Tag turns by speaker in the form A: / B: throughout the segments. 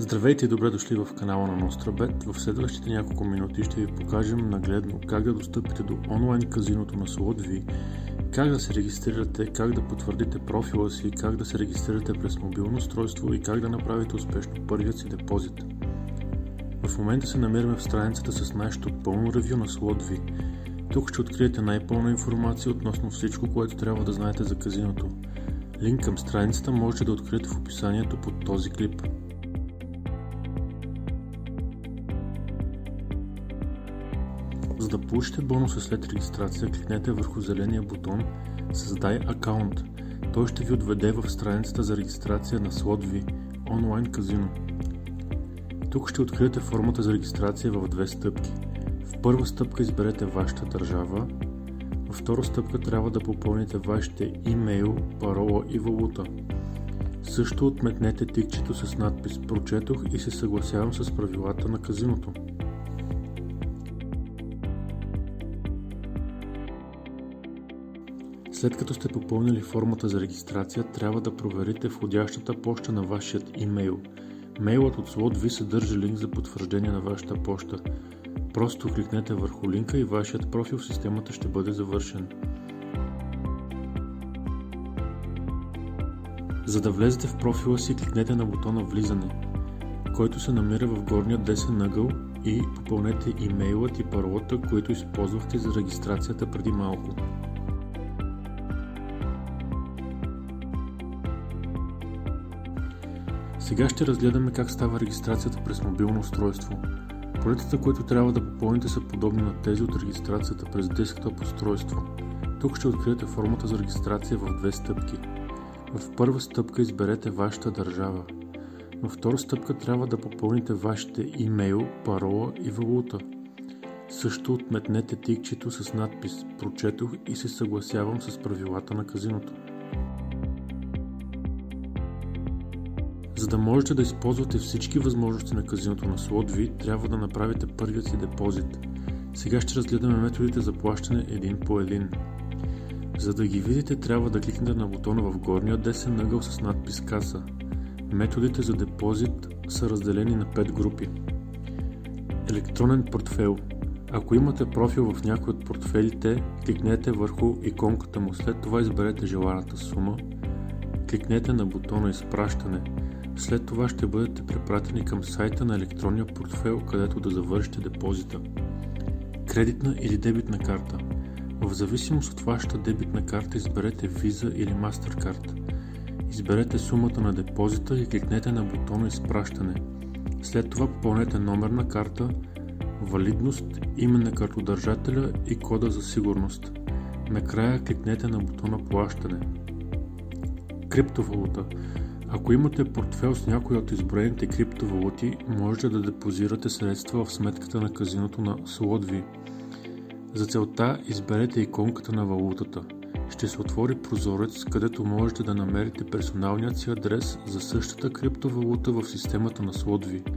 A: Здравейте и добре дошли в канала на NostraBet. В следващите няколко минути ще ви покажем нагледно как да достъпите до онлайн казиното на SlotV, как да се регистрирате, как да потвърдите профила си, как да се регистрирате през мобилно устройство и как да направите успешно първият си депозит. В момента се намираме в страницата с нашето пълно ревю на SlotV. Тук ще откриете най-пълна информация относно всичко, което трябва да знаете за казиното. Линк към страницата можете да откриете в описанието под този клип. За да получите бонуса след регистрация, кликнете върху зеления бутон Създай акаунт. Той ще ви отведе в страницата за регистрация на SlotV онлайн казино. Тук ще откриете формата за регистрация в две стъпки. В първа стъпка изберете вашата държава, във втора стъпка трябва да попълните вашите имейл, парола и валута. Също отметнете тикчето с надпис «Прочетох и се съгласявам с правилата на казиното». След като сте попълнили формата за регистрация, трябва да проверите входящата почта на вашият имейл. Мейлът от Slot ви съдържа линк за потвърждение на вашата почта. Просто кликнете върху линка и вашият профил в системата ще бъде завършен. За да влезете в профила си, кликнете на бутона Влизане, който се намира в горния десен ъгъл и попълнете имейлът и паролата, които използвахте за регистрацията преди малко. Сега ще разгледаме как става регистрацията през мобилно устройство. Полетата, които трябва да попълните са подобни на тези от регистрацията през десктоп устройство. Тук ще откриете формата за регистрация в две стъпки. В първа стъпка изберете вашата държава. Във втора стъпка трябва да попълните вашите имейл, парола и валута. Също отметнете тикчето с надпис «Прочетох и се съгласявам с правилата на казиното». За да можете да използвате всички възможности на казиното на SlotV, трябва да направите първият си депозит. Сега ще разгледаме методите за плащане един по един. За да ги видите, трябва да кликнете на бутона в горния десен ъгъл с надпис Каса. Методите за депозит са разделени на 5 групи. Електронен портфел. Ако имате профил в някой от портфелите, кликнете върху иконката му, след това изберете желаната сума, кликнете на бутона Изпращане – след това ще бъдете препратени към сайта на електронния портфел, където да завършите депозита. Кредитна или дебитна карта. В зависимост от вашата дебитна карта изберете Visa или MasterCard. Изберете сумата на депозита и кликнете на бутона Изпращане. След това попълнете номер на карта, валидност, име на картодържателя и кода за сигурност. Накрая кликнете на бутона Плащане. Криптовалута. Ако имате портфел с някои от изброените криптовалути, можете да депозирате средства в сметката на казиното на SlotV. За целта изберете иконката на валутата. Ще се отвори прозорец, където можете да намерите персоналният си адрес за същата криптовалута в системата на SlotV.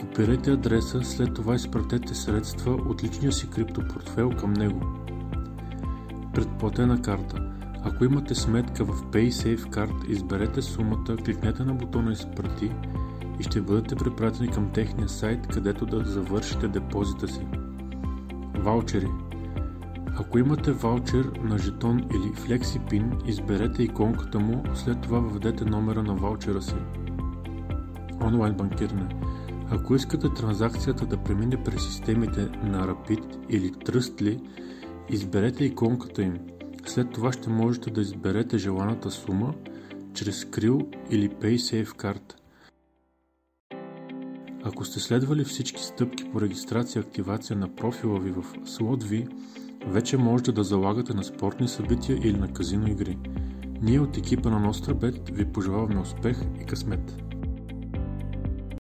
A: Копирайте адреса, след това изпратете средства от личния си криптопортфел към него. Предплатена карта – ако имате сметка в PaySafeCard, изберете сумата, кликнете на бутона Изпрати и ще бъдете препратени към техния сайт, където да завършите депозита си. Ваучери Ако имате ваучер на жетон или FlexiPin, изберете иконката му, след това въведете номера на ваучера си. Онлайн банкиране Ако искате транзакцията да премине през системите на Rapid или Trustly, изберете иконката им – след това ще можете да изберете желаната сума чрез Krill или PaySafeCard. Ако сте следвали всички стъпки по регистрация и активация на профила ви в SlotV, вече можете да залагате на спортни събития или на казино игри. Ние от екипа на NostraBet ви пожелаваме успех и късмет!